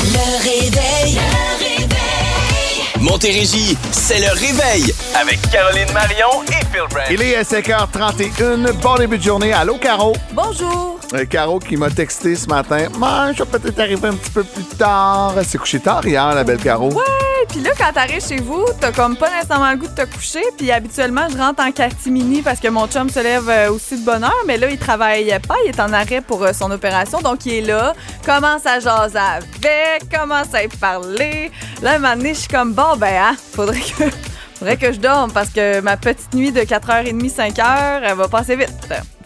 Le réveil. Le réveil. Montérégie, c'est le réveil avec Caroline Marion et Phil Branch. Il est 5h31. Bon début de journée. Allô, Caro? Bonjour. Euh, Caro qui m'a texté ce matin. Moi, je vais peut-être arriver un petit peu plus tard. Elle s'est couchée tard hier, la belle Caro. Ouais, puis là, quand t'arrives chez vous, t'as comme pas nécessairement le goût de te coucher. Puis habituellement, je rentre en catimini parce que mon chum se lève euh, aussi de bonne heure. Mais là, il travaille pas. Il est en arrêt pour euh, son opération. Donc, il est là. Commence à jaser avec. Commence à y parler. Là, un moment donné, je suis comme, bon, ben, hein, faudrait que... Faudrait que je dorme parce que ma petite nuit de 4h30, 5h, elle va passer vite.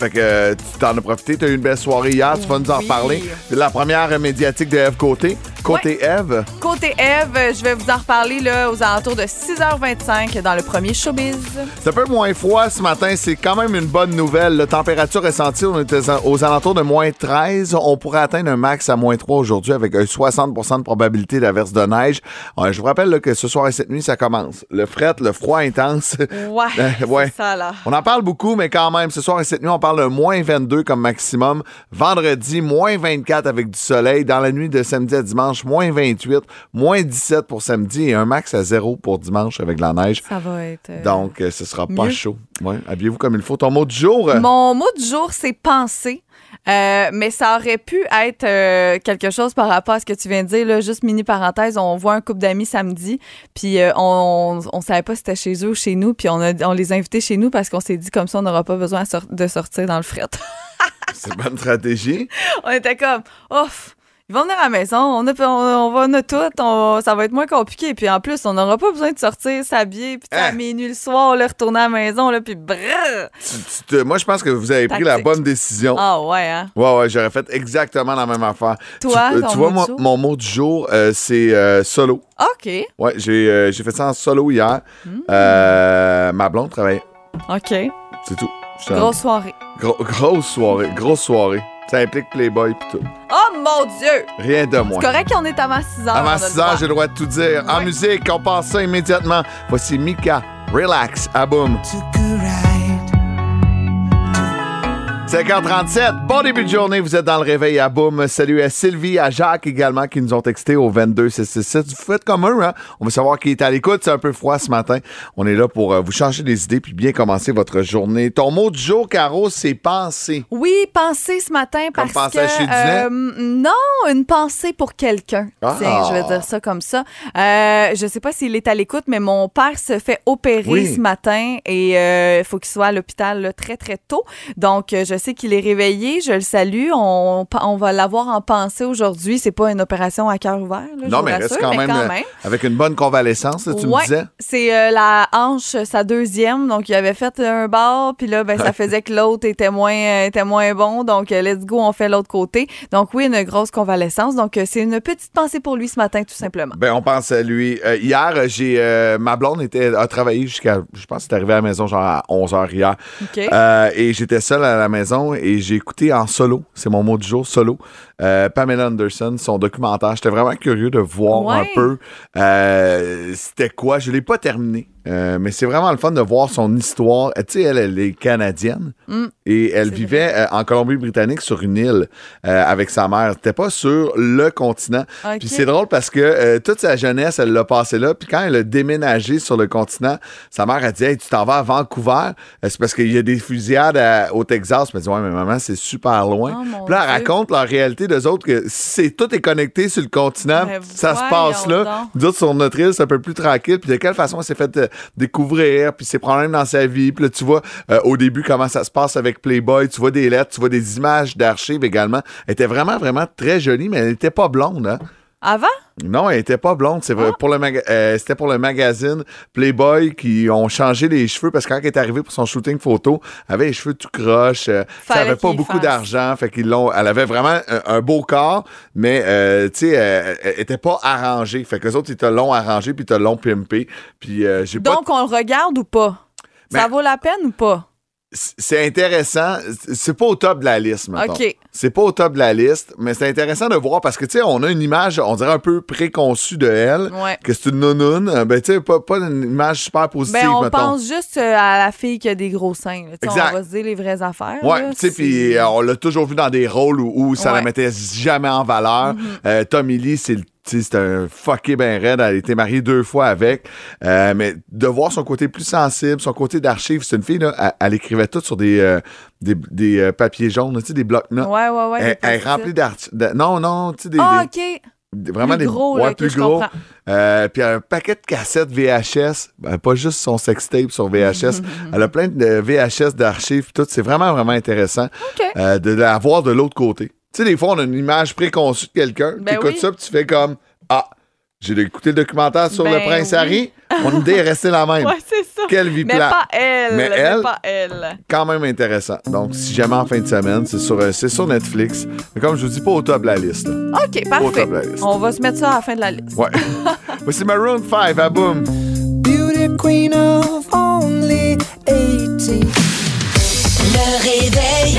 Fait que euh, tu t'en as profité. Tu as eu une belle soirée hier. Tu vas nous en Oui. reparler. La première médiatique de Eve Côté. Côté Eve. Côté Eve, je vais vous en reparler là, aux alentours de 6h25 dans le premier showbiz. C'est un peu moins froid ce matin. C'est quand même une bonne nouvelle. La température est sentie. On était aux alentours de moins 13. On pourrait atteindre un max à moins 3 aujourd'hui avec un 60% de probabilité d'averse de neige. Euh, je vous rappelle là, que ce soir et cette nuit, ça commence. Le fret, le froid intense. Ouais, Euh, ouais. ça là. On en parle beaucoup, mais quand même, ce soir et cette nuit, on parle de moins 22 comme maximum. Vendredi, moins 24 avec du soleil. Dans la nuit de samedi à dimanche, moins 28, moins 17 pour samedi et un max à 0 pour dimanche avec la neige. Ça va être. euh, Donc, euh, ce sera pas chaud. Ouais, Habillez-vous comme il faut. Ton mot du jour? euh, Mon mot du jour, c'est penser. Euh, mais ça aurait pu être euh, quelque chose par rapport à ce que tu viens de dire. Là, juste mini parenthèse, on voit un couple d'amis samedi, puis euh, on, on savait pas si c'était chez eux ou chez nous, puis on, a, on les a invités chez nous parce qu'on s'est dit comme ça, on n'aura pas besoin de sortir dans le fret. C'est une bonne stratégie. on était comme, ouf, ils vont venir à la maison, on, a, on, on va on a tout, on- ça va être moins compliqué. Puis en plus, on n'aura pas besoin de sortir, s'habiller, puis sais, à Hein? minuit le soir, là, retourner à la maison, là, puis brrr. Tu- tu te- moi, je pense que vous avez pris la bonne décision. Ah ouais, hein? Ouais, ouais, j'aurais fait exactement la même affaire. Toi, tu, euh, ton tu vois, mot mon mot du jour, euh, c'est euh, solo. OK, Ouais, j'ai euh, fait ça en solo hier. Hmm. Euh, ma blonde travaille. OK. C'est tout. Grosse soirée. Gros- grosse soirée. Grosse soirée. Ça implique Playboy pis tout. Oh mon Dieu! Rien de moins. C'est correct qu'on est avant 6 heures. Avant a le 6 droit. heures, j'ai le droit de tout dire. En musique, on passe ça immédiatement. Voici Mika. Relax. À boum. 5h37, bon début de journée, vous êtes dans le réveil à boum. Salut à Sylvie, à Jacques également qui nous ont texté au 22667. Vous faites comme eux, hein? On veut savoir qui est à l'écoute, c'est un peu froid ce matin. On est là pour euh, vous changer les idées puis bien commencer votre journée. Ton mot du jour, Caro, c'est penser. Oui, pensée ce matin parce penser que chez euh, non, une pensée pour quelqu'un. Ah. Tiens, je vais dire ça comme ça. Euh, je sais pas s'il est à l'écoute, mais mon père se fait opérer Oui. ce matin et euh, il faut qu'il soit à l'hôpital très très tôt. Donc euh, je sais qu'il est réveillé, je le salue. On, on va l'avoir en pensée aujourd'hui. C'est pas une opération à cœur ouvert. là, non, mais rassure, reste quand, mais même, quand euh, même. avec une bonne convalescence, là, tu me disais. C'est euh, la hanche, sa deuxième. Donc, il avait fait un bar, puis là, ben, ça faisait que l'autre était moins, euh, était moins bon. Donc, let's go, on fait l'autre côté. Donc, oui, une grosse convalescence. Donc, c'est une petite pensée pour lui ce matin, tout simplement. Ben, on pense à lui. Euh, hier, j'ai euh, ma blonde était, a travaillé jusqu'à, je pense, c'est arrivé à la maison genre à 11h hier. Et j'étais seul à la maison et j'ai écouté en solo, c'est mon mot du jour, solo, euh, Pamela Anderson, son documentaire. J'étais vraiment curieux de voir Ouais. un peu euh, c'était quoi. Je l'ai pas terminé, euh, mais c'est vraiment le fun de voir son histoire. Euh, Tu sais, elle, elle est canadienne Mm. et elle vivait euh, en Colombie-Britannique sur une île euh, avec sa mère. C'était pas sur le continent. Puis c'est drôle parce que toute sa jeunesse, elle l'a passé là. Puis quand elle a déménagé sur le continent, sa mère a dit Hey, tu t'en vas à Vancouver? C'est parce qu'il y a des fusillades à- au Texas. Elle m'a dit Ouais, mais maman, c'est super loin. Oh, Puis là, elle Dieu. raconte la réalité des autres que c'est tout est connecté sur le continent. Mais ça se passe là. donc. Nous autres, sur notre île, c'est un peu plus tranquille. Puis de quelle façon elle s'est fait euh, découvrir, puis ses problèmes dans sa vie. Puis là, tu vois euh, au début comment ça se passe avec Playboy. Tu vois des lettres, tu vois des images d'archives également. Elle était vraiment, vraiment très jolie, mais elle n'était pas blonde. Hein? Avant? Non, elle était pas blonde. C'est vrai. Pour le euh, c'était pour le magazine Playboy qui ont changé les cheveux parce que quand elle est arrivée pour son shooting photo, elle avait les cheveux tout croche. euh, ça avait pas beaucoup d'argent. Fait qu'ils l'ont. Elle avait vraiment un, un beau corps, mais euh, tu sais, elle, était pas arrangée. Fait que les autres, ils te l'ont arrangé puis ils te l'ont pimpé. Puis euh, j'ai pas. Donc, on le regarde ou pas? Ça Mais- vaut la peine ou pas? C'est intéressant. C'est pas au top de la liste. OK. C'est pas au top de la liste, mais c'est intéressant de voir parce que, tu sais, on a une image, on dirait un peu préconçue de elle. Ouais. Que c'est une nounoune. Euh, Ben, tu sais, pas, pas une image super positive, Ben, on mettons. pense juste euh, à la fille qui a des gros seins. On va se dire les vraies affaires. Ouais, tu sais, puis euh, on l'a toujours vu dans des rôles où, où ça la Ouais. Mm-hmm. mettait jamais en valeur. Euh, Tommy Lee, c'est le c'est un fucké ben raide. Elle a été mariée deux fois avec. Euh, mais de voir son côté plus sensible, son côté d'archive, c'est une fille, là, elle, elle écrivait tout sur des, euh, des, des, euh, papiers jaunes, tu sais, des blocs-notes. Ouais, ouais, ouais. elle, est remplie d'archives. Non, non, tu sais, des, Ah, des- OK. des- vraiment plus des gros, ouais, là, plus gros. puis un paquet de cassettes VHS, ben, pas juste son sextape sur VHS. elle a plein de VHS d'archives, tout. C'est vraiment, vraiment intéressant OK. euh, de la voir de l'autre côté. Tu sais, des fois, on a une image préconçue de quelqu'un. Ben tu écoutes oui. ça, puis tu fais comme Ah, j'ai écouté le documentaire sur Ben le prince oui. Harry. Mon idée est restée la même. Ouais, c'est ça. Quelle vie Mais plate. pas elle. Mais Mais, elle- pas elle. Quand même intéressant. Donc, si jamais en fin de semaine, c'est sur, euh, c'est sur Netflix. Mais comme je vous dis, pas au top de la liste. OK, Au parfait. top de la liste. On va se mettre ça à la fin de la liste. Ouais. Voici Maroon 5 à boum. Beauty queen of only 18. Le réveil.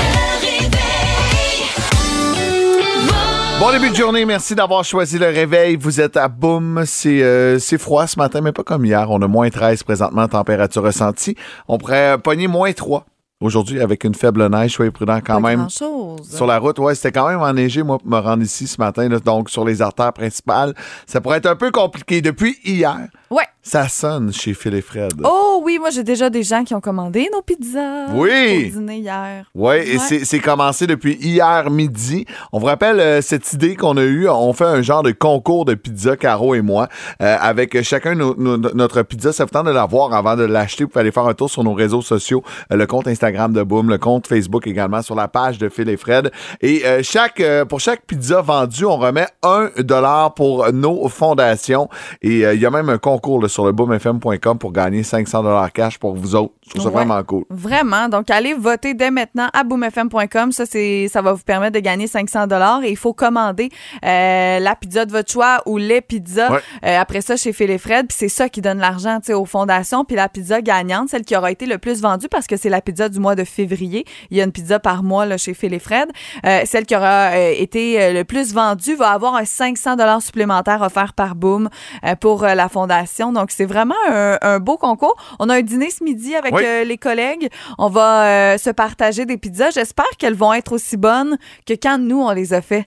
Le réveil. Bon début de journée, merci d'avoir choisi le réveil. Vous êtes à boum. C'est euh, c'est froid ce matin, mais pas comme hier. On a moins 13 présentement, température ressentie. On pourrait pogner moins 3 aujourd'hui avec une faible neige. Soyez prudents quand Pas même. Sur la route, ouais, c'était quand même enneigé, moi, pour me rendre ici ce matin. là. donc, sur les artères principales, ça pourrait être un peu compliqué. Depuis hier, Ouais. ça sonne chez Phil et Fred. Oh oui, moi j'ai déjà des gens qui ont commandé nos pizzas Oui. pour dîner hier. Oui, et Ouais. c'est c'est commencé depuis hier midi. On vous rappelle euh, cette idée qu'on a eue. On fait un genre de concours de pizza, Caro et moi, euh, avec chacun no- no- notre pizza. Ça vous tente de l'avoir avant de l'acheter. Vous pouvez aller faire un tour sur nos réseaux sociaux, euh, le compte Instagram de Boom, le compte Facebook également, sur la page de Phil et Fred. Et euh, chaque euh, pour chaque pizza vendue, on remet un dollar pour nos fondations. Et euh, il y a même un concours là, sur le boomfm.com pour gagner 500 dollars cash pour vous autres. Je trouve ça Ouais. vraiment cool. Vraiment. Donc, allez voter dès maintenant à boomfm.com. Ça, c'est, ça va vous permettre de gagner 500 dollars et il faut commander euh, la pizza de votre choix ou les pizzas. Ouais. Euh, après ça, chez Phil et Fred. Puis c'est ça qui donne l'argent, tu sais, aux fondations. Puis la pizza gagnante, celle qui aura été le plus vendue parce que c'est la pizza du mois de février. Il y a une pizza par mois là, chez Phil et Fred. Euh, celle qui aura euh, été euh, le plus vendue va avoir un 500 dollars supplémentaire offert par Boom euh, pour la fondation. Donc, c'est vraiment un, un beau concours. On a un dîner ce midi avec Les collègues. On va euh, se partager des pizzas. J'espère qu'elles vont être aussi bonnes que quand nous, on les a fait.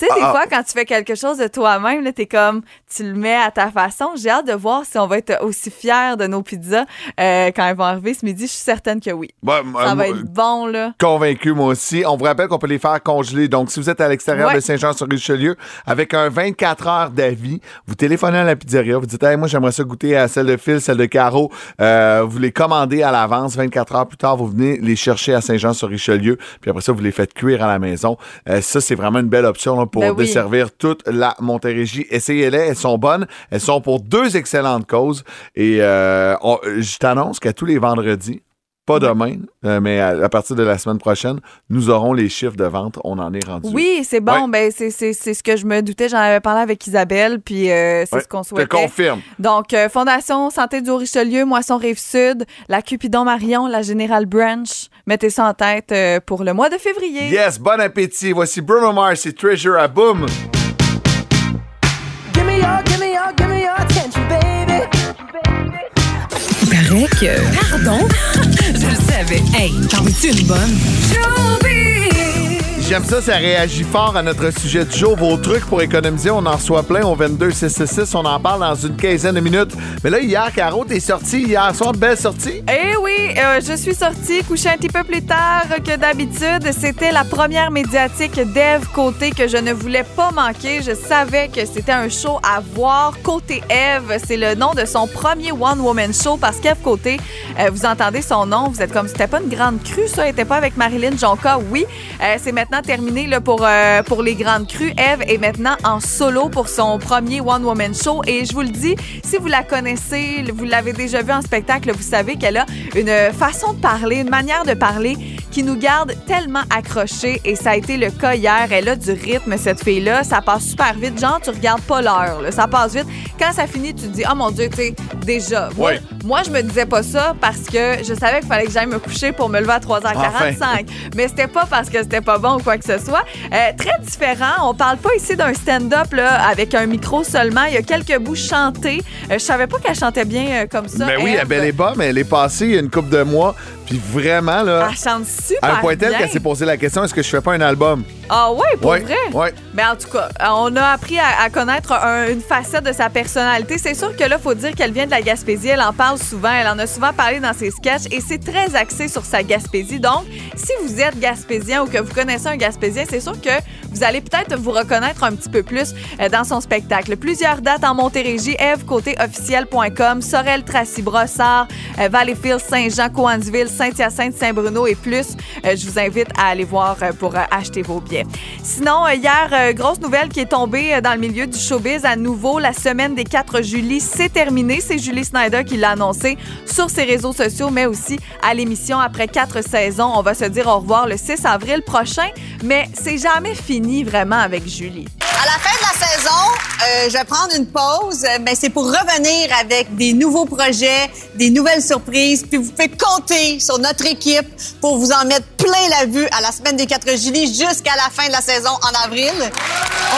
Tu sais, des Ah, ah. fois, quand tu fais quelque chose de toi-même, t'es comme, tu le mets à ta façon. J'ai hâte de voir si on va être aussi fiers de nos pizzas euh, quand elles vont arriver ce midi. Je suis certaine que oui. Ça euh, va être bon, là. Convaincu, moi aussi. On vous rappelle qu'on peut les faire congeler. Donc, si vous êtes à l'extérieur Ouais. de Saint-Jean-sur-Richelieu, avec un 24 heures d'avis, vous téléphonez à la pizzeria, vous dites, hey, moi, j'aimerais ça goûter à celle de Phil, celle de Caro. Euh, vous les commandez à l'avance. 24 heures plus tard, vous venez les chercher à Saint-Jean-sur-Richelieu. Puis après ça, vous les faites cuire à la maison. Ça, c'est vraiment une belle option là, pour Ben oui. desservir toute la Montérégie. Essayez-les. Elles sont bonnes. Elles sont pour deux excellentes causes. Et euh, on- je t'annonce qu'à tous les vendredis, pas demain, euh, mais à, à partir de la semaine prochaine, nous aurons les chiffres de vente. On en est rendu. Oui, c'est bon. Ouais. Ben, c'est, c'est, c'est ce que je me doutais. J'en avais parlé avec Isabelle, puis euh, c'est Ouais, ce qu'on Je te souhaitait. confirme. Donc, euh, Fondation Santé du Haut-Richelieu, Moisson Rive-Sud, la Cupidon Marion, la Générale Branch. Mettez ça en tête euh, pour le mois de février. Yes, bon appétit. Voici Bruno Mars et Treasure à Boom. Give me your, give me your, give me your attention, baby. paraît que. Pardon? Je le savais. Hey, t'en veux-tu une bonne? J'aime ça, ça réagit fort à notre sujet du jour. Vos trucs pour économiser, on en reçoit plein au 22 666. On en parle dans une quinzaine de minutes. Mais là, hier, Caro, t'es sorti hier soir, belle sortie. Eh oui, euh, je suis sortie, couchée un petit peu plus tard que d'habitude. C'était la première médiatique d'Eve Côté que je ne voulais pas manquer. Je savais que c'était un show à voir. Côté Eve, c'est le nom de son premier One Woman Show parce qu'Eve Côté, euh, vous entendez son nom, vous êtes comme c'était pas une grande crue, ça, elle était pas avec Marilyn Jonca, oui. Euh, c'est maintenant terminé là, pour, pour les grandes crues. Eve est maintenant en solo pour son premier One Woman Show et je vous le dis, si vous la connaissez, vous l'avez déjà vu en spectacle, vous savez qu'elle a une façon de parler, une manière de parler qui nous garde tellement accrochés et ça a été le cas hier. Elle a du rythme, cette fille-là. Ça passe super vite. Genre, tu regardes pas l'heure. Ça passe vite. Quand ça finit, tu te dis, oh mon Dieu, tu sais, déjà. Moi, Ouais. moi, je me disais pas ça parce que je savais qu'il fallait que j'aille me coucher pour me lever à 3h45. Mais c'était pas parce que c'était pas bon ou quoi que ce soit. Euh, très différent. On parle pas ici d'un stand-up avec un micro seulement. Il y a quelques bouts chantés. Euh, je savais pas qu'elle chantait bien euh, comme ça. Mais Ben oui, elle est pas, mais elle est passée une couple de mois. Puis vraiment, là, Elle chante super à un point tel qu'elle s'est posé la question est-ce que je fais pas un album? Ah ouais, pour Ouais, vrai? ouais. Mais en tout cas, on a appris à, à connaître un- une facette de sa personnalité. C'est sûr que là, faut dire qu'elle vient de la Gaspésie. Elle en parle souvent. Elle en a souvent parlé dans ses sketchs et c'est très axé sur sa Gaspésie. Donc, si vous êtes Gaspésien ou que vous connaissez un Gaspésien, c'est sûr que vous allez peut-être vous reconnaître un petit peu plus euh, dans son spectacle. Plusieurs dates en Montérégie, evcotéofficiel.com, Sorel, Tracy, Brossard, euh, Valleyfield, Saint-Jean, Coansville, Saint-Hyacinthe, Saint-Bruno et plus. Euh, je vous invite à aller voir euh, pour euh, acheter vos billets. Sinon, hier, grosse nouvelle qui est tombée dans le milieu du showbiz. À nouveau, la semaine des 4 juillet, c'est terminé. C'est Julie Snyder qui l'a annoncé sur ses réseaux sociaux, mais aussi à l'émission après quatre saisons. On va se dire au revoir le 6 avril prochain, mais c'est jamais fini vraiment avec Julie. À la fin de la euh, je vais prendre une pause, euh, mais c'est pour revenir avec des nouveaux projets, des nouvelles surprises. Puis vous pouvez compter sur notre équipe pour vous en mettre plein la vue à la semaine des 4 juillet jusqu'à la fin de la saison en avril.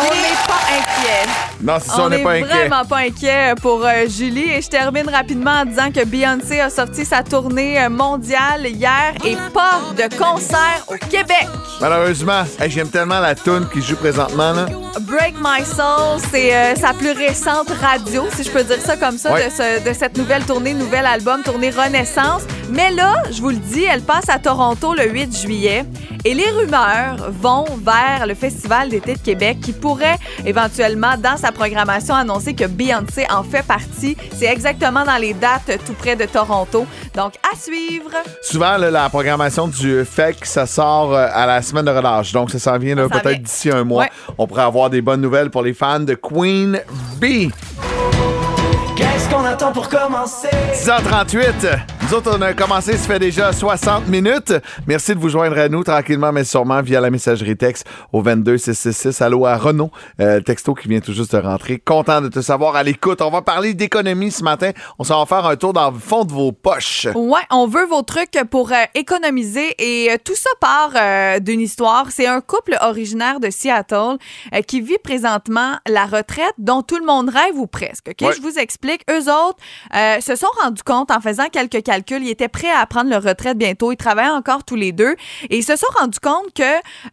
On n'est pas inquiet. Non, c'est ça, on On n'est pas inquiet. vraiment pas inquiet pour euh, Julie. Et je termine rapidement en disant que Beyoncé a sorti sa tournée mondiale hier et pas de concert au Québec. Malheureusement, hey, j'aime tellement la tune qui joue présentement. Là. Break My Soul, c'est euh, sa plus récente radio, si je peux dire ça comme ça, Ouais. de, ce- de cette nouvelle tournée, nouvel album, tournée Renaissance. Mais là, je vous le dis, elle passe à Toronto le 8 juillet et les rumeurs vont vers le Festival d'été de Québec qui pourrait éventuellement, dans sa programmation, annoncer que Beyoncé en fait partie. C'est exactement dans les dates tout près de Toronto. Donc, à suivre. Souvent, là, la programmation du FEC, ça sort euh, à la semaine de relâche. Donc, ça s'en vient peut-être d'ici un mois. Ouais. On pourrait avoir des bonnes nouvelles pour les de Queen Bee. Qu'est-ce qu'on attend pour commencer? 10h38. Nous autres, on a commencé, ça fait déjà 60 minutes. Merci de vous joindre à nous tranquillement, mais sûrement via la messagerie texte au 22666. Allô à Renaud, euh, texto qui vient tout juste de rentrer. Content de te savoir à l'écoute. On va parler d'économie ce matin. On s'en va faire un tour dans le fond de vos poches. Ouais, on veut vos trucs pour euh, économiser et euh, tout ça part d'une histoire. C'est un couple originaire de Seattle qui vit présentement la retraite dont tout le monde rêve ou presque. ok? Ouais. Je vous explique. Eux autres se sont rendus compte en faisant quelques calculs. Ils étaient prêts à prendre leur retraite bientôt. Ils travaillaient encore tous les deux et ils se sont rendus compte que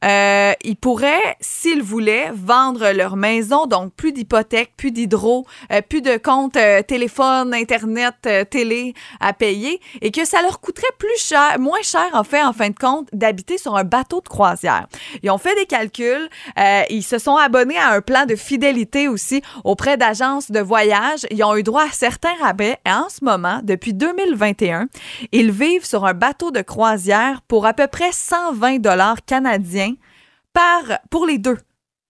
euh, ils pourraient, s'ils voulaient, vendre leur maison. Donc plus d'hypothèque, plus d'hydro, euh, plus de compte euh, téléphone, internet, euh, télé à payer et que ça leur coûterait plus cher, moins cher en fait, en fin de compte, d'habiter sur un bateau de croisière. Ils ont fait des calculs, euh, ils se sont abonnés à un plan de fidélité aussi auprès d'agences de voyage. Ils ont eu droit à certains rabais et en ce moment, depuis 2021, ils vivent sur un bateau de croisière pour à peu près 120 dollars canadiens par pour les deux.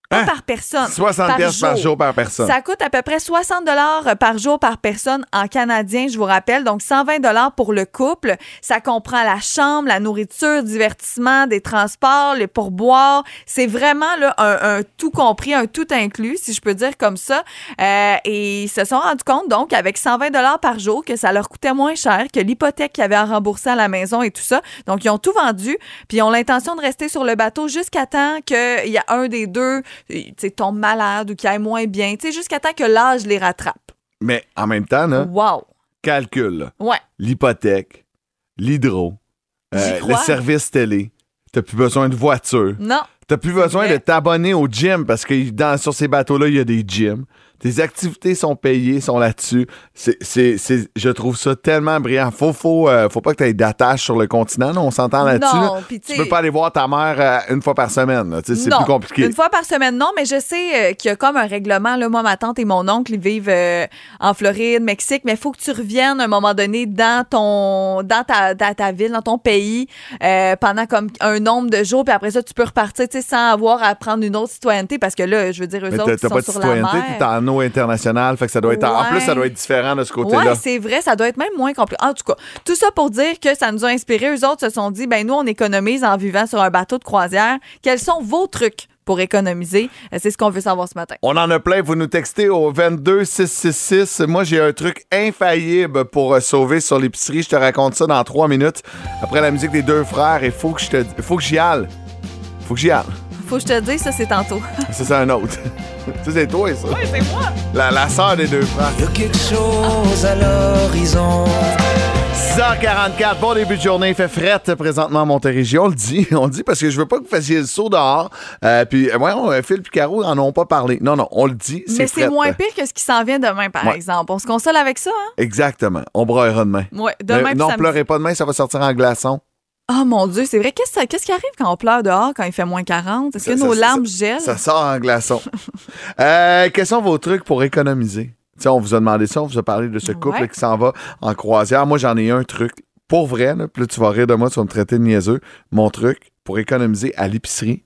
Pas Hein? par personne. 60 pièces par jour par personne. Ça coûte à peu près 60 dollars par jour par personne en canadien, je vous rappelle. Donc 120 dollars pour le couple. Ça comprend la chambre, la nourriture, divertissement, des transports, les pourboires. C'est vraiment là un, un tout compris, un tout inclus, si je peux dire comme ça. Euh, et ils se sont rendus compte donc avec 120 dollars par jour que ça leur coûtait moins cher que l'hypothèque qu'ils avaient à rembourser à la maison et tout ça. Donc ils ont tout vendu, puis ils ont l'intention de rester sur le bateau jusqu'à temps qu'il y a un des deux tu sais, tombe malade ou qui aille moins bien, tu sais, jusqu'à temps que l'âge les rattrape. Mais en même temps, là, Wow. calcul. Ouais. L'hypothèque, l'hydro, euh, J'y le crois. service télé. T'as plus besoin de voiture. Non. T'as plus besoin de t'abonner au gym parce que dans, sur ces bateaux-là, il y a des gyms. Tes activités sont payées, sont là-dessus. C'est, c'est, c'est- je trouve ça tellement brillant. Faut, faut, euh, faut pas que tu aies d'attache sur le continent. là. on s'entend là-dessus. Non, là. tu peux pas aller voir ta mère euh, une fois par semaine. là. C'est Non. plus compliqué. Une fois par semaine, non, mais je sais euh, qu'il y a comme un règlement. Là, moi, ma tante et mon oncle, ils vivent en Floride, Mexique, mais il faut que tu reviennes à un moment donné dans ton dans ta, dans ta ville, dans ton pays, pendant comme un nombre de jours, puis après ça, tu peux repartir tu sais, sans avoir à prendre une autre citoyenneté, parce que là, je veux dire, eux Mais autres, t'as sont pas de sur la citoyenneté, mer. t'es en eau internationale. Fait que ça doit être, En plus, ça doit être différent de ce côté-là. Ouais, c'est vrai, ça doit être même moins compliqué. En tout cas, tout ça pour dire que ça nous a inspiré. Eux autres se sont dit, ben nous, on économise en vivant sur un bateau de croisière. Quels sont vos trucs pour économiser? Euh, C'est ce qu'on veut savoir ce matin. On en a plein. Vous nous textez au 22666. Moi, j'ai un truc infaillible pour euh, sauver sur l'épicerie. Je te raconte ça dans trois minutes. Après la musique des deux frères, il faut que je te, faut que j'y aille. Faut que j'y aille. Faut que je te dise, ça, c'est tantôt. Ça, c'est un autre. ça, c'est toi, ça. oui, c'est moi. La, la sœur des deux frères. Y a quelque chose à l'horizon. 6h44, bon début de journée, il fait frette présentement à Montérégie. On le dit, on le dit parce que je veux pas que vous fassiez le saut dehors. Euh, puis, ouais, on, Phil et Caro en ont pas parlé. Non, non, on le dit, c'est Mais c'est moins pire que ce qui s'en vient demain, par Ouais. exemple. On se console avec ça, hein? Exactement. On broyera demain. Ouais, demain Mais puis non, samedi. pleurez pas demain, ça va sortir en glaçon. Oh mon Dieu, c'est vrai. Qu'est-ce qu'est-ce qui arrive quand on pleure dehors quand il fait moins 40? Est-ce que Ça- nos ça- larmes gèlent? Ça sort en glaçon. Euh, quels sont vos trucs pour économiser? Tu sais, on vous a demandé ça, on vous a parlé de ce couple Ouais. qui s'en va en croisière. Moi, j'en ai un truc. Pour vrai, là, là, tu vas rire de moi, tu vas me traiter de niaiseux. Mon truc pour économiser à l'épicerie,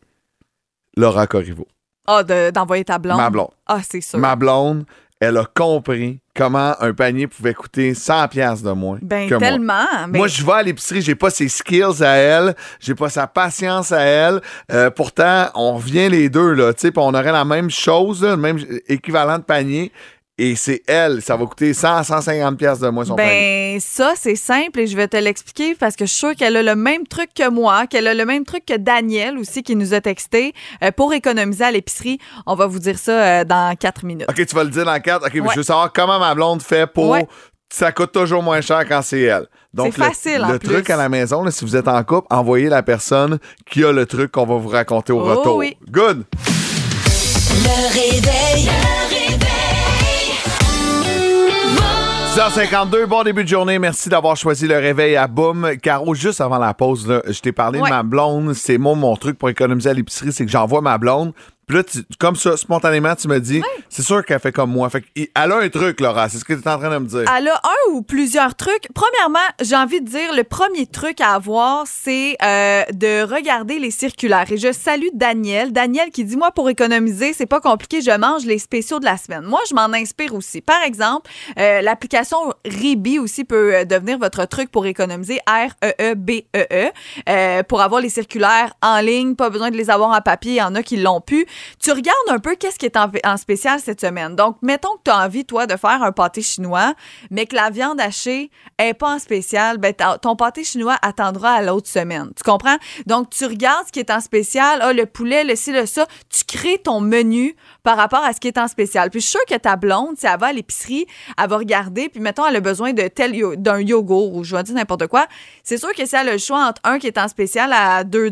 Laura Corriveau. Ah, de- d'envoyer ta blonde? Ma blonde. Ah, c'est sûr. Ma blonde, elle a compris comment un panier pouvait coûter 100 pièces de moins Ben, que moi. tellement. mais- Moi, je vais à l'épicerie, j'ai pas ses skills à elle, j'ai pas sa patience à elle. Euh, pourtant, on revient les deux, là, tu sais, on aurait la même chose, là, le même équivalent de panier. Et c'est elle, ça va coûter 100 à 150 pièces de moins son panier. Ben, ça, c'est simple et je vais te l'expliquer parce que je suis sûre qu'elle a le même truc que moi, qu'elle a le même truc que Daniel aussi qui nous a texté euh, pour économiser à l'épicerie. On va vous dire ça euh, dans quatre minutes. OK, tu vas le dire dans le cadre. OK, mais je veux savoir comment ma blonde fait pour... Ouais. Ça coûte toujours moins cher quand c'est elle. Donc, C'est le- facile, le, en truc plus. à la maison, là, si vous êtes en couple, envoyez la personne qui a le truc qu'on va vous raconter au Oh retour. oui. Good! Le réveil. 6h52, bon début de journée. Merci d'avoir choisi le réveil à Boom. Caro, juste avant la pause, là, je t'ai parlé Ouais. de ma blonde. C'est moi, mon truc pour économiser à l'épicerie, c'est que j'envoie ma blonde. Puis là, tu- comme ça, spontanément, tu me dis, c'est sûr qu'elle fait comme moi. Fait qu'elle a un truc, Laura. C'est ce que tu es en train de me dire. Elle a un ou plusieurs trucs. Premièrement, j'ai envie de dire, le premier truc à avoir, c'est euh, de regarder les circulaires. Et je salue Daniel. Daniel qui dit, moi, pour économiser, c'est pas compliqué, je mange les spéciaux de la semaine. Moi, je m'en inspire aussi. Par exemple, euh, l'application Ribi aussi peut euh, devenir votre truc pour économiser. R-E-E-B-E-E. Euh, pour avoir les circulaires en ligne, pas besoin de les avoir en papier. Il y en a qui l'ont pu. Tu regardes un peu qu'est-ce qui est en, spécial cette semaine. Donc, mettons que tu as envie, toi, de faire un pâté chinois, mais que la viande hachée est pas en spécial, ben, ton pâté chinois attendra à l'autre semaine. Tu comprends? Donc, tu regardes ce qui est en spécial. Ah, le poulet, le ci, le ça. Tu crées ton menu par rapport à ce qui est en spécial. Puis, je suis sûre que ta blonde, si elle va à l'épicerie, elle va regarder, puis mettons, elle a besoin de tel d'un yogourt ou je vais dire n'importe quoi. C'est sûr que si elle a le choix entre un qui est en spécial à 2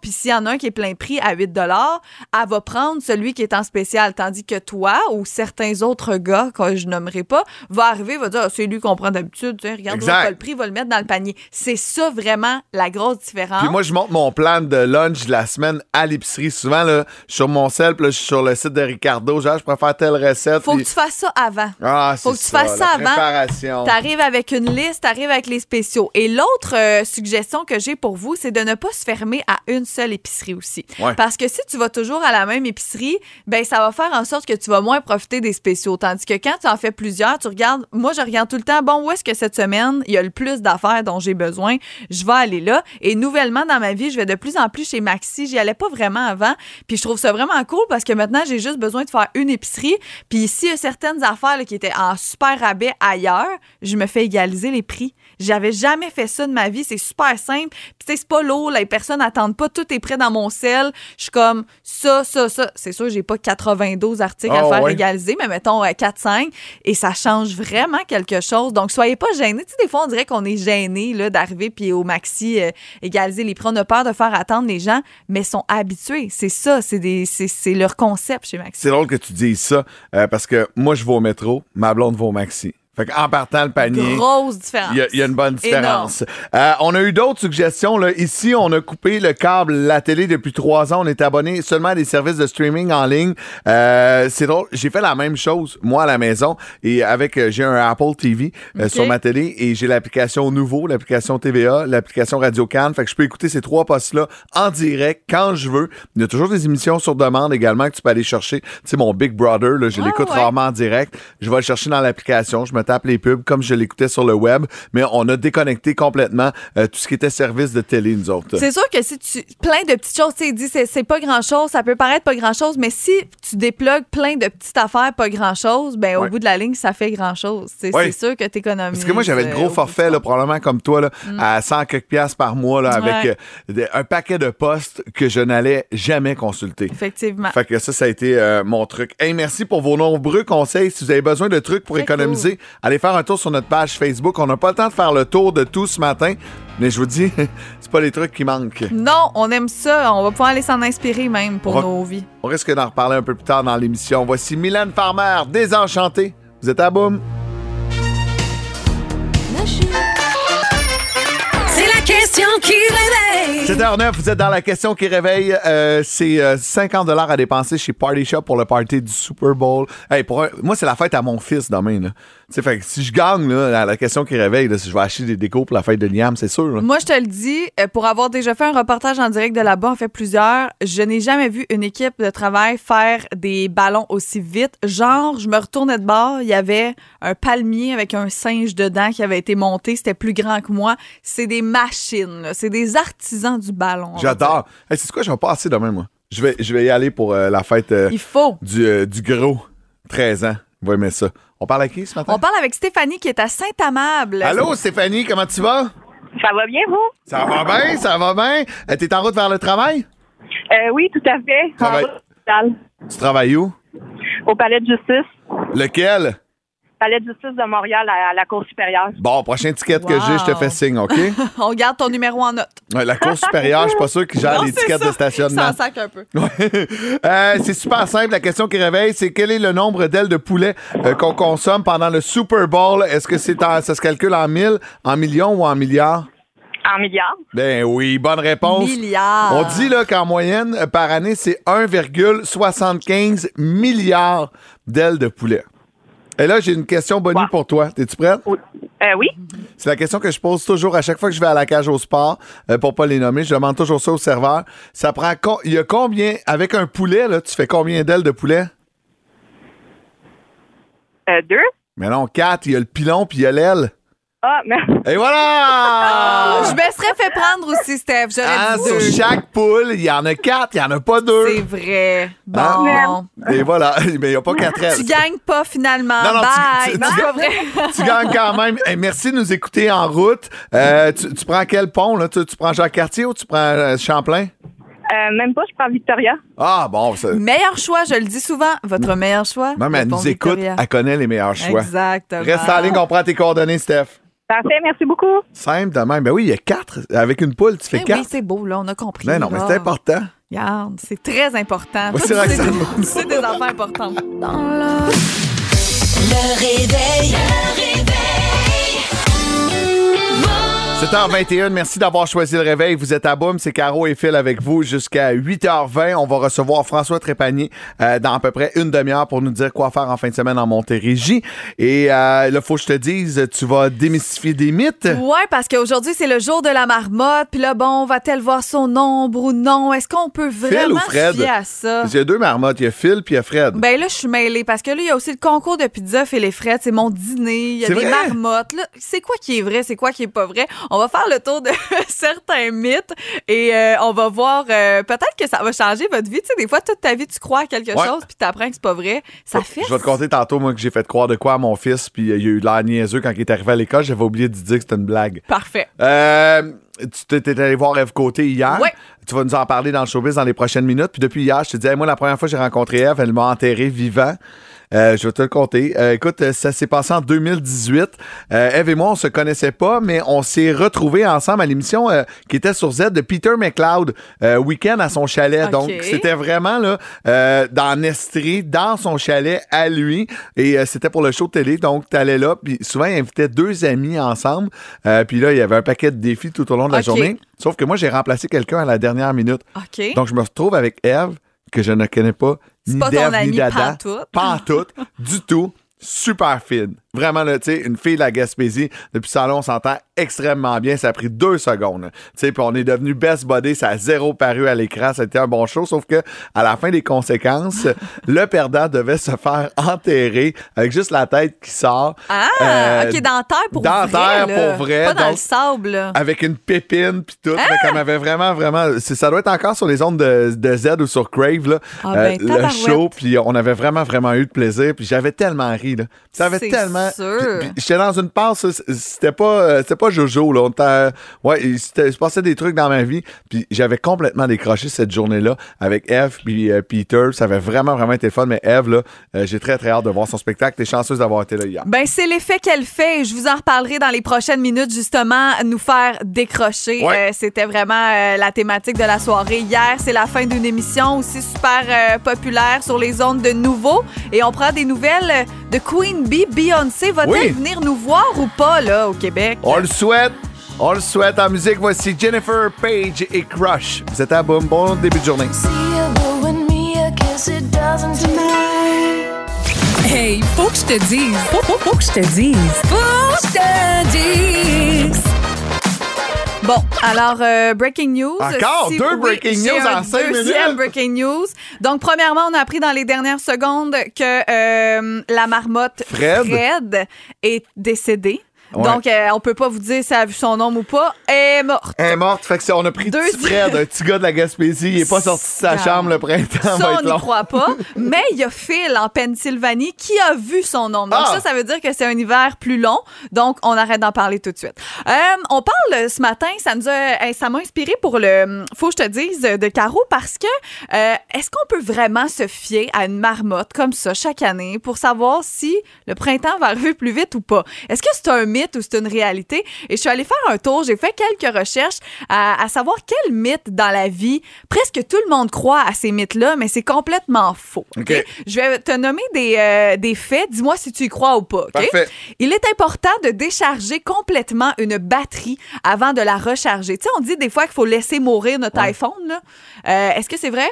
puis s'il y en a un qui est plein prix à 8 elle va prendre celui qui est en spécial. Tandis que toi ou certains autres gars, que je nommerai pas, va arriver, va dire, Ah, c'est lui qu'on prend d'habitude, regarde, pas le prix, va le mettre dans le panier. C'est ça vraiment la grosse différence. Puis moi, je monte mon plan de lunch de la semaine à l'épicerie. Souvent, là, je suis sur mon sel, puis là, je suis sur le site de Ricardo. Genre, je préfère telle recette. Faut que tu fasses ça avant. Ah, Faut que tu fasses ça avant. T'arrives avec une liste, t'arrives avec les spéciaux. Et l'autre euh, suggestion que j'ai pour vous, c'est de ne pas se fermer à une seule épicerie aussi. Ouais. Parce que si tu vas toujours à la même épicerie, ben ça va faire en sorte que tu vas moins profiter des spéciaux. Tandis que quand tu en fais plusieurs, tu regardes, moi je regarde tout le temps, bon, où est-ce que cette semaine, il y a le plus d'affaires dont j'ai besoin, je vais aller là. Et nouvellement dans ma vie, je vais de plus en plus chez Maxi. J'y allais pas vraiment avant. Puis je trouve ça vraiment cool parce que maintenant, j'ai juste besoin de faire une épicerie. Puis s'il y a certaines affaires qui étaient en super rabais ailleurs, je me fais égaliser les prix. J'avais jamais fait ça de ma vie. C'est super simple. Puis c'est pas lourd. Les personnes n'attendent pas. Tout est prêt dans mon sel. Je suis comme ça, ça, ça. C'est sûr, j'ai pas 92 articles à Ah, faire ouais. égaliser, mais mettons euh, 4-5. Et ça change vraiment quelque chose. Donc, soyez pas gênés. Tu sais, des fois, on dirait qu'on est gêné d'arriver puis au maxi euh, égaliser les prix. On a peur de faire attendre les gens, mais sont habitués. C'est ça. C'est des- c'est- c'est leur concept chez Maxi. C'est drôle que tu dises ça, euh, parce que moi, je vais au métro, ma blonde va au maxi. Fait qu'en partant le panier. Grosse différence. Il y, y a une bonne différence. Euh, on a eu d'autres suggestions. Là. Ici, on a coupé le câble, la télé depuis trois ans. On est abonné seulement à des services de streaming en ligne. Euh, c'est drôle. J'ai fait la même chose, moi, à la maison. Et avec, euh, j'ai un Apple TV euh, sur ma télé et j'ai l'application Nouveau, l'application TVA, l'application Radio Cannes. Fait que je peux écouter ces trois postes-là en direct quand je veux. Il y a toujours des émissions sur demande également que tu peux aller chercher. Tu sais, mon Big Brother, là, je Ah, l'écoute ouais. rarement en direct. Je vais le chercher dans l'application. Je me tape les pubs comme je l'écoutais sur le web. Mais on a déconnecté complètement euh, tout ce qui était service de télé, nous autres. C'est sûr que si tu. Plein de petites choses, tu sais, dit c'est c'est pas grand chose, ça peut paraître pas grand chose, mais si tu déplugues plein de petites affaires, pas grand chose, ben Ouais. au bout de la ligne, ça fait grand chose. C'est Ouais. c'est sûr que t'économises. Parce que moi, j'avais le euh, gros au forfait, bout là, du probablement comme toi, là, à 100 quelques piastres par mois, là, avec Ouais. euh, de- un paquet de postes que je n'allais jamais consulter. Effectivement. Fait que ça, ça a été euh, mon truc. Hey, merci pour vos nombreux conseils. Si vous avez besoin de trucs pour Très économiser allez faire un tour sur notre page Facebook. On n'a pas le temps de faire le tour de tout ce matin, mais je vous dis, c'est pas les trucs qui manquent. Non, on aime ça. On va pouvoir aller s'en inspirer même pour va- nos vies. On risque d'en reparler un peu plus tard dans l'émission. Voici Mylène Farmer, Désenchanté. Vous êtes à boum. C'est la question qui réveille. 7h09, vous êtes dans la question qui réveille. Euh, c'est euh, 50 à dépenser chez Party Shop pour le party du Super Bowl. Hey, pour moi, c'est la fête à mon fils demain. Fait que si je gagne là, la, question qui réveille, si je vais acheter des décos pour la fête de Liam, c'est sûr. Moi, je te le dis, euh, pour avoir déjà fait un reportage en direct de là-bas, en fait plusieurs, je n'ai jamais vu une équipe de travail faire des ballons aussi vite. Genre, je me retournais de bord, il y avait un palmier avec un singe dedans qui avait été monté, c'était plus grand que moi. C'est des machines, c'est des artisans du ballon. J'adore. Hey, c'est quoi, je vais passer demain, moi. Je vais, je vais y aller pour euh, la fête euh. Il faut. du, euh, du gros. 13 ans. On va aimer ça. On parle à qui ce matin? On parle avec Stéphanie qui est à Saint-Amable. Allô, Stéphanie, comment tu vas? Ça va bien, vous? Ça va bien, ça va bien. Euh, T'es en route vers le travail? Euh, oui, tout à fait. En route à l'hôpital. Tu travailles où? Au palais de justice. Lequel? Palais de justice de Montréal à, à la Cour supérieure. Bon, prochaine ticket que j'ai, je te fais signe, OK? On garde ton numéro en note. Ouais, la cour supérieure, je suis pas sûr qu'ils gèrent Non, les c'est tickets ça. de stationnement. Ça en sac un peu. Ouais. Euh, c'est super simple. La question qui réveille, c'est quel est le nombre d'ailes de poulet euh, qu'on consomme pendant le Super Bowl? Est-ce que c'est en- ça se calcule en mille, en millions ou en milliards? En milliards. Ben oui, bonne réponse. Milliards. On dit là qu'en moyenne, euh, par année, c'est 1,75 milliard d'ailes de poulet. Et là, j'ai une question bonnie Wow. pour toi. Es-tu prête? Oui. Euh, oui. C'est la question que je pose toujours à chaque fois que je vais à la cage au sport, euh, pour pas les nommer. Je demande toujours ça au serveur. Ça prend il y a combien avec un poulet là, tu fais combien d'ailes de poulet? Euh, deux. Mais non, quatre, il y a le pilon puis il y a l'aile. Ah, mais... Et voilà je me serais fait prendre aussi, Steph. J'aurais Ah, dit sur deux. chaque poule, il y en a quatre, il y en a pas deux. C'est vrai. Bon. Ah. Et voilà, mais il n'y a pas quatre ailes. Tu gagnes pas finalement. Non, non, tu- Bye. tu- non, tu- c'est pas vrai. tu gagnes quand même. Hey, merci de nous écouter en route. Euh, tu, tu prends quel pont, là? Tu, tu prends Jacques-Cartier ou tu prends euh, Champlain? Euh, même pas, je prends Victoria. Ah, bon, ça. Meilleur choix, je le dis souvent. Votre meilleur choix? Même elle nous écoute, Victoria. elle connaît les meilleurs choix. Exactement. Reste en ligne, on prend tes coordonnées, Steph. Parfait, merci beaucoup. Simple de même. Ben oui, il y a quatre. Avec une poule, tu fais Eh quatre. oui, c'est beau, là, on a compris. non, non, mais c'est important. Regarde, c'est très important. Oui, c'est vrai que des- des enfants importants. Le réveil. 7h21, merci d'avoir choisi le réveil. Vous êtes à Boum, c'est Caro et Phil avec vous jusqu'à 8h20. On va recevoir François Trépanier euh, dans à peu près une demi-heure pour nous dire quoi faire en fin de semaine en Montérégie. Et euh, là, faut que je te dise, tu vas démystifier des mythes. Ouais, parce qu'aujourd'hui, c'est le jour de la marmotte. Puis là, bon, va-t-elle voir son ombre ou non? Est-ce qu'on peut vraiment ou Fred? à ça? Il y a deux marmottes, il y a Phil puis il y a Fred. Ben là, je suis mêlée parce que là, il y a aussi le concours de pizza Phil et Fred. C'est mon dîner. Il y a des vrai? marmottes. C'est quoi qui est vrai? C'est quoi qui est pas vrai? On va faire le tour de certains mythes et euh, on va voir. euh, Peut-être que ça va changer votre vie. Tu sais, des fois, toute ta vie, tu crois à quelque Ouais. chose puis t'apprends que c'est pas vrai. Ça fait. Je vais te conter tantôt, moi, que j'ai fait croire de quoi à mon fils, puis euh, il a eu l'air niaiseux quand il est arrivé à l'école. J'avais oublié de dire que c'était une blague. Parfait. Euh, tu t'es t'es allé voir Eve Côté hier. Ouais. Tu vas nous en parler dans le showbiz dans les prochaines minutes. Puis depuis hier, je te dis, hey, moi, la première fois que j'ai rencontré Eve, elle m'a enterré vivant. Euh, je vais te le compter. Euh, écoute, euh, ça s'est passé en 2018. Euh, Eve et moi, on se connaissait pas, mais on s'est retrouvés ensemble à l'émission qui était sur Z de Peter McLeod, week-end à son chalet. Donc, c'était vraiment là dans Estrie, dans son chalet à lui. Et c'était pour le show de télé. Donc, tu allais là. Puis souvent, il invitait deux amis ensemble. Puis là, il y avait un paquet de défis tout au long de la journée. Sauf que moi, j'ai remplacé quelqu'un à la dernière minute. Donc, je me retrouve avec Eve, que je ne connais pas, ni pas ton d'Ève, ni d'Adam. pantoute. Pas en tout, du tout. Super fine. Vraiment, là, tu sais, une fille de la Gaspésie. Depuis ça, là, on s'entend extrêmement bien. Ça a pris deux secondes. Tu sais, puis on est devenu best body. Ça a zéro paru à l'écran. C'était un bon show. Sauf que, à la fin des conséquences, le perdant devait se faire enterrer avec juste la tête qui sort. Ah, Euh, OK, dentaire pour dentaire vrai. là. pour vrai, Pas dans donc- le sable, là. avec une pépine puis tout. Fait qu'on avait vraiment, vraiment. Ça doit être encore sur les ondes de, de Z ou sur Crave, là. Ah ben, le tabarouette. show, puis on avait vraiment, vraiment eu de plaisir. Puis j'avais tellement ri, là. Ça avait tellement vraiment. J'étais dans une passe, c'était pas, euh, c'était pas Jojo, là. On ouais, il se passait des trucs dans ma vie. Puis j'avais complètement décroché cette journée-là avec Eve puis euh, Peter. Ça avait vraiment, vraiment été fun. Mais Eve, là, euh, j'ai très, très hâte de voir son spectacle. T'es chanceuse d'avoir été là hier. Ben, c'est l'effet qu'elle fait. Je vous en reparlerai dans les prochaines minutes, justement, nous faire décrocher. Ouais. Euh, C'était vraiment la thématique de la soirée. Hier, c'est la fin d'une émission aussi super populaire sur les ondes de nouveau. Et on prend des nouvelles de Queen Bee. Beyoncé va-t-elle Oui. venir nous voir ou pas, là, au Québec? On le souhaite. On le souhaite en musique. Voici Jennifer Page et Crush. Vous êtes à boum. Bon début de journée. Hey, faut que je te dise. Faut, faut, faut que je te dise. Faut que je te dise. Bon, alors, euh, breaking news. Encore? Deux breaking news en cinq deuxième minutes? breaking news. Donc, premièrement, on a appris dans les dernières secondes que euh, la marmotte Fred. est décédée. Ouais. Donc, euh, on peut pas vous dire si elle a vu son nom ou pas. Elle est morte. Elle est morte. Fait que c'est- on a pris petit Fred, un petit gars de la Gaspésie. Il est pas sorti de sa chambre le printemps. Ça, on n'y croit pas. Mais il y a Phil en Pennsylvanie qui a vu son nom. Donc Ah! ça, ça veut dire que c'est un hiver plus long. Donc, on arrête d'en parler tout de suite. Euh, on parle euh, ce matin, ça nous a, euh, ça m'a inspiré pour le hum, Faut que je te dise euh, de Caro parce que euh, est-ce qu'on peut vraiment se fier à une marmotte comme ça chaque année pour savoir si le printemps va arriver plus vite ou pas? Est-ce que c'est un mythe ou c'est une réalité? Et je suis allée faire un tour, j'ai fait quelques recherches à, à savoir quel mythe dans la vie, presque tout le monde croit à ces mythes-là, mais c'est complètement faux. OK? OK. Je vais te nommer des, euh, des faits. Dis-moi si tu y crois ou pas. OK? Parfait. Il est important de décharger complètement une batterie avant de la recharger. Tu sais, on dit des fois qu'il faut laisser mourir notre Ouais. iPhone. Euh, Est-ce que c'est vrai?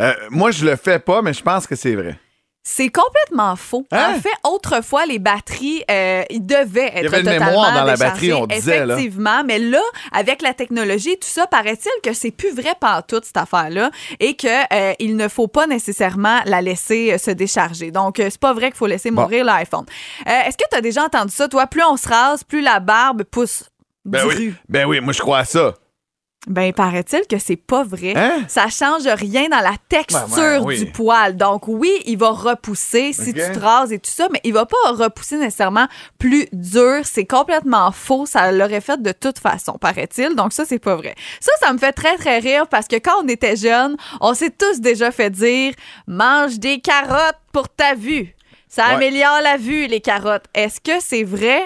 Euh, moi, je le fais pas, mais je pense que c'est vrai. C'est complètement faux. Hein? En fait, autrefois, les batteries, euh, ils devaient être avait une totalement mémoire dans la déchargées, batterie, on disait, là. Effectivement, mais là, avec la technologie, tout ça, paraît-il que c'est plus vrai tout cette affaire-là, et que euh, il ne faut pas nécessairement la laisser euh, se décharger. Donc, euh, c'est pas vrai qu'il faut laisser Bon. mourir l'iPhone. Euh, Est-ce que tu as déjà entendu ça, toi? Plus on se rase, plus la barbe pousse. Ben du oui. rue. Ben oui, moi, je crois à ça. Ben, paraît-il que c'est pas vrai. Hein? Ça change rien dans la texture Ben, ben, oui. du poil. Donc, oui, il va repousser si tu te rases et tout ça, mais il va pas repousser nécessairement plus dur. C'est complètement faux. Ça l'aurait fait de toute façon, paraît-il. Donc, ça, c'est pas vrai. Ça, ça me fait très, très rire parce que quand on était jeunes, on s'est tous déjà fait dire mange des carottes pour ta vue. Ça Ouais. améliore la vue, les carottes. Est-ce que c'est vrai?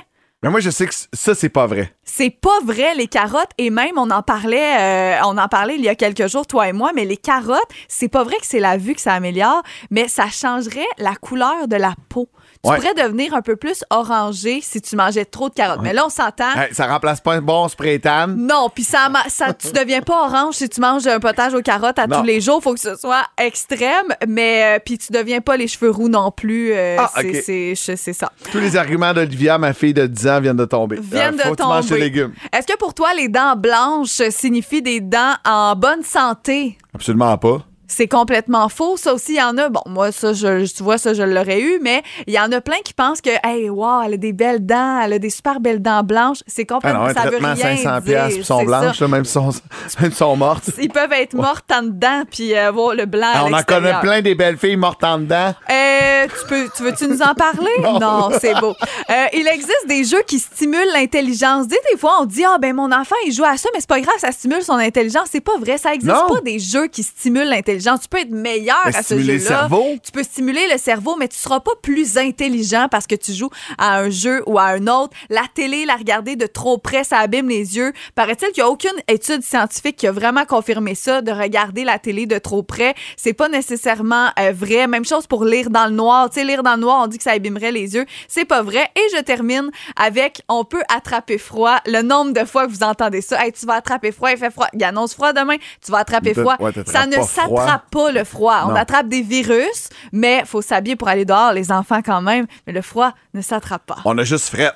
Mais moi, je sais que ça, c'est pas vrai. C'est pas vrai les carottes et même on en parlait euh, on en parlait il y a quelques jours toi et moi mais les carottes c'est pas vrai que c'est la vue que ça améliore mais ça changerait la couleur de la peau. Tu Ouais. pourrais devenir un peu plus orangé si tu mangeais trop de carottes. Mais là on s'entend Hey, ça remplace pas un bon spray tan. non, puis ça, ça, tu deviens pas orange si tu manges un potage aux carottes à Non. tous les jours. Faut que ce soit extrême, mais euh, puis tu deviens pas les cheveux roux non plus. euh, Ah, c'est ça. Tous les arguments d'Olivia, ma fille de 10 ans, viennent de tomber. viennent Euh, faut de que tu manges tes tomber. légumes. Est-ce que pour toi, les dents blanches signifient des dents en bonne santé? Absolument pas. C'est complètement faux. Ça aussi, il y en a. Bon, moi, ça, je, tu vois, ça, je l'aurais eu, mais il y en a plein qui pensent que, hey, wow, elle a des belles dents, elle a des super belles dents blanches. C'est Ah complètement, non, un ça veut traitement rien 500 dire. puis sont blanches, là, même si sont, même sont mortes. Ils peuvent être mortes en dedans, puis euh, voir le blanc à Ah, on en connaît plein des belles filles mortes en dedans. Euh, tu, peux, tu veux-tu nous en parler? Non. c'est beau. Euh, il existe des jeux qui stimulent l'intelligence. Des, des fois, on dit, ah, ben, mon enfant, il joue à ça, mais c'est pas grave, ça stimule son intelligence. C'est pas vrai. Ça existe Non. pas des jeux qui stimulent l'intelligence. Tu peux être meilleur à ce stimuler jeu-là. le cerveau. Tu peux stimuler le cerveau, mais tu seras pas plus intelligent parce que tu joues à un jeu ou à un autre. La télé, la regarder de trop près, ça abîme les yeux. Paraît-il qu'il y a aucune étude scientifique qui a vraiment confirmé ça, de regarder la télé de trop près. C'est pas nécessairement euh, vrai. Même chose pour lire dans le noir. Tu sais, lire dans le noir, on dit que ça abîmerait les yeux. C'est pas vrai. Et je termine avec on peut attraper froid. Le nombre de fois que vous entendez ça. Hey, tu vas attraper froid, il fait froid. Il annonce froid demain. Tu vas attraper froid. ouais, ça ne pas froid. s'attrape pas le froid. On Non. attrape des virus, mais faut s'habiller pour aller dehors, les enfants quand même. Mais le froid ne s'attrape pas. On a juste fret.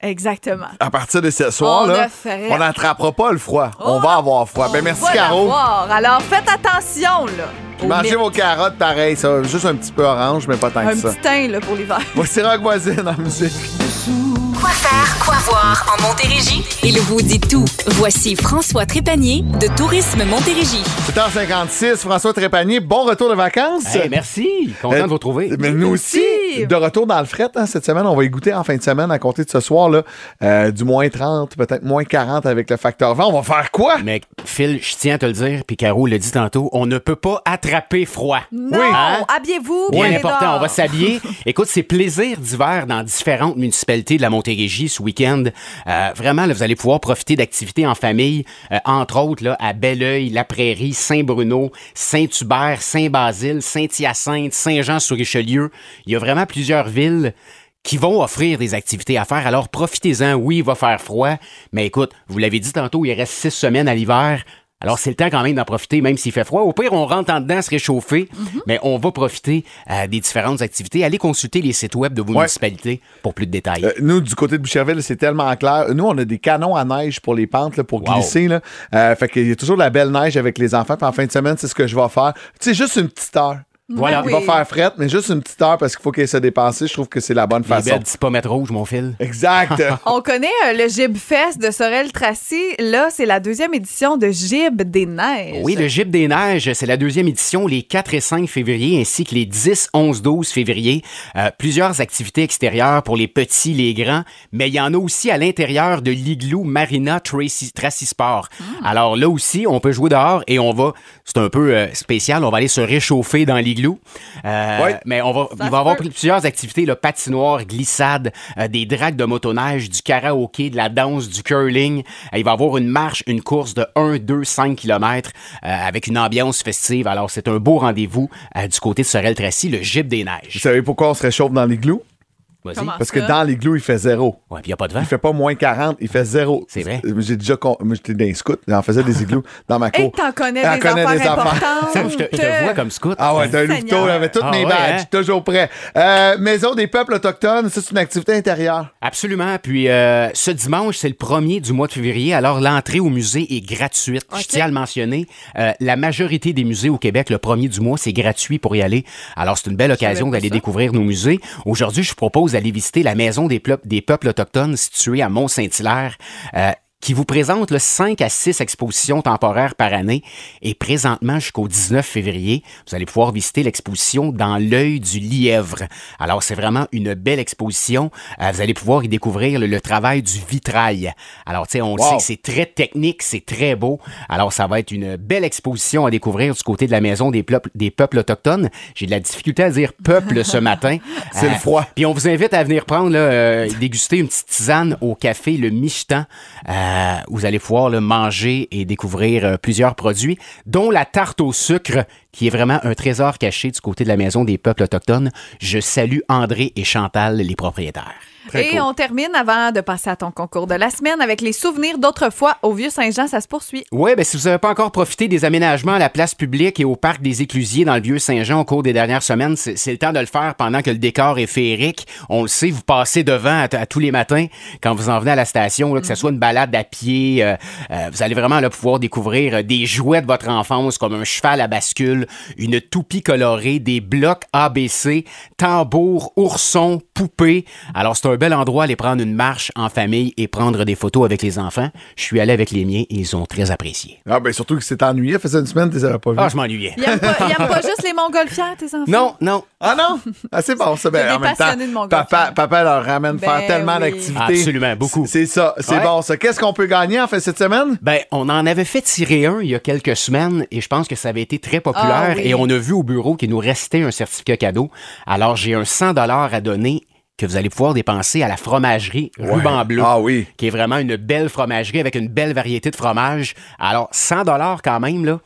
Exactement. À partir de ce On fret. on n'attrapera pas le froid. on Oh, va avoir froid. Ben merci, On va Caro. Alors faites attention là. Mangez mythes. vos carottes pareil, ça. Juste un petit peu orange, mais pas tant un que ça. petit teint là, pour l'hiver. Voici Rock Voisine en musique. Quoi faire, quoi voir en Montérégie? Il vous dit tout. Voici François Trépanier de Tourisme Montérégie. 7h56, François Trépanier, bon retour de vacances. Hey, merci. Content Euh, de vous retrouver. Mais nous aussi. De retour dans le fret, hein, cette semaine, on va y goûter en fin de semaine à compter de ce soir, là, euh, du moins 30, peut-être moins 40 avec le facteur vent. On va faire quoi? Mais Phil, je tiens à te le dire, puis Caro l'a dit tantôt, on ne peut pas attraper froid. Non, Hein? habillez-vous. Bien important, on va s'habiller. Écoute, c'est plaisir d'hiver dans différentes municipalités de la Montérégie ce week-end. Euh, vraiment, là, vous allez pouvoir profiter d'activités en famille, euh, entre autres là, à Belleuil, La Prairie, Saint-Bruno, Saint-Hubert, Saint-Basile, Saint-Hyacinthe, Saint-Jean-sur-Richelieu. Il y a vraiment plusieurs villes qui vont offrir des activités à faire. Alors profitez-en. Oui, il va faire froid, mais écoute, vous l'avez dit tantôt, il reste six semaines à l'hiver. Alors, c'est le temps quand même d'en profiter, même s'il fait froid. Au pire, on rentre en dedans, se réchauffer, mais on va profiter euh, des différentes activités. Allez consulter les sites web de vos Ouais. municipalités pour plus de détails. Euh, nous, du côté de Boucherville, c'est tellement clair. Nous, on a des canons à neige pour les pentes, là, pour Wow. glisser. Là. Euh, fait qu'il y a toujours de la belle neige avec les enfants. Puis en fin de semaine, c'est ce que je vais faire. Tu sais, juste une petite heure. Voilà. Il va faire fret, mais juste une petite heure parce qu'il faut qu'il se dépenser. Je trouve que c'est la bonne Les façon. belles petits pommettes rouges, mon fil. Exact. On connaît euh, le Gib Fest de Sorel-Tracy. Là, c'est la deuxième édition de Gib des Neiges. Oui, le Gib des Neiges, c'est la deuxième édition, les 4 et 5 février, ainsi que les 10, 11, 12 février. Euh, plusieurs activités extérieures pour les petits, les grands, mais il y en a aussi à l'intérieur de l'igloo Marina Tracy, Tracy Sport. Alors là aussi, on peut jouer dehors et on va, c'est un peu euh, spécial, on va aller se réchauffer dans l'igloo. Euh, Ouais. Mais on va, il va y avoir plusieurs activités, là, patinoire, glissade, euh, des dragues de motoneige, du karaoké, de la danse, du curling. Euh, il va y avoir une marche, une course de 1, 2, 5 km avec une ambiance festive. Alors, c'est un beau rendez-vous euh, du côté de Sorel-Tracy, le gîte des Vous neiges. savez pourquoi on se réchauffe dans l'igloo? Parce que dans l'igloo, il fait zéro. Ouais, puis il n'y a pas de vent. Il fait pas moins 40, il fait zéro. C'est vrai. J'ai déjà. con- j'étais dans les scouts, j'en faisais des igloos dans ma Et cour. t'en connais des affaires des affaires. je te, je te vois comme scout. Ah ouais, t'as un louveteau, il avait tous Ah mes ouais, badges, hein? toujours prêt. Euh, Maison des peuples autochtones, c'est une activité intérieure. Absolument. Puis euh, ce dimanche, c'est le premier du mois de février. Alors l'entrée au musée est gratuite. Je tiens à le mentionner. Euh, la majorité des musées au Québec, le premier du mois, c'est gratuit pour y aller. Alors c'est une belle occasion d'aller découvrir nos musées. Aujourd'hui, je vous d'aller visiter la maison des, Pleu- des peuples autochtones située à Mont-Saint-Hilaire. Euh, qui vous présente là, 5 à 6 expositions temporaires par année. Et présentement, jusqu'au 19 février, vous allez pouvoir visiter l'exposition Dans l'œil du lièvre. Alors, c'est vraiment une belle exposition. Euh, vous allez pouvoir y découvrir le, le travail du vitrail. Alors, tu sais, on le Wow. sait que c'est très technique, c'est très beau. Alors, ça va être une belle exposition à découvrir du côté de la Maison des, peuples- des peuples autochtones. J'ai de la difficulté à dire peuple ce matin. C'est le froid. Puis on vous invite à venir prendre, là, euh, déguster une petite tisane au café Le Michetan. Euh, vous allez pouvoir là, manger et découvrir euh, plusieurs produits, dont la tarte au sucre, qui est vraiment un trésor caché du côté de la Maison des peuples autochtones. Je salue André et Chantal, les propriétaires. Très Et cool. on termine avant de passer à ton concours de la semaine avec les souvenirs d'autrefois au Vieux-Saint-Jean. Ça se poursuit. Oui, ben si vous n'avez pas encore profité des aménagements à la place publique et au parc des Éclusiers dans le Vieux-Saint-Jean au cours des dernières semaines, c'est le temps de le faire pendant que le décor est féerique. On le sait, vous passez devant à, à tous les matins quand vous en venez à la station, là, que ce soit une balade à pied. euh, euh, vous allez vraiment là, pouvoir découvrir euh, des jouets de votre enfance comme un cheval à bascule, une toupie colorée, des blocs ABC, tambours, oursons, poupées. Alors c'est un bel endroit à aller prendre une marche en famille et prendre des photos avec les enfants. Je suis allé avec les miens et ils ont très apprécié. Ah, ben surtout que c'est ennuyé. Faisait une semaine, tu les avais pas vus. Ah, je m'ennuyais. Il aime pas, pas juste les montgolfières, tes enfants? Non, non. Ah non? Ah, c'est bon. Ben, y a en même temps, de papa, papa leur ramène Ben faire tellement oui. d'activités. Absolument, beaucoup. C'est ça, c'est Ouais. bon ça. Qu'est-ce qu'on peut gagner en fait cette semaine? Ben, on en avait fait tirer un il y a quelques semaines et je pense que ça avait été très populaire Ah oui. et on a vu au bureau qu'il nous restait un certificat cadeau. Alors, j'ai un 100 dollars à donner que vous allez pouvoir dépenser à la fromagerie Ruban Bleu. Ah oui. Qui est vraiment une belle fromagerie avec une belle variété de fromages. Alors, 100 dollars quand même, là,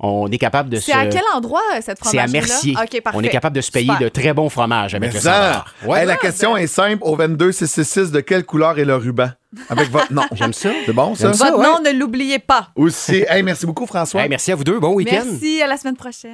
on est capable de se... C'est à quel endroit, cette C'est à? Mercier. OK, parfait. on est capable de se payer Super. de très bons fromages avec Mais le 100 ça, dollars. Ouais. Hey, la question est simple. Au 22 666, de quelle couleur est le ruban? Avec votre nom. J'aime ça. C'est bon ça? Ça. Votre ouais. nom, ne l'oubliez pas. Aussi. Hey, merci beaucoup François. Hey, merci à vous deux. Bon week-end. Merci, à la semaine prochaine.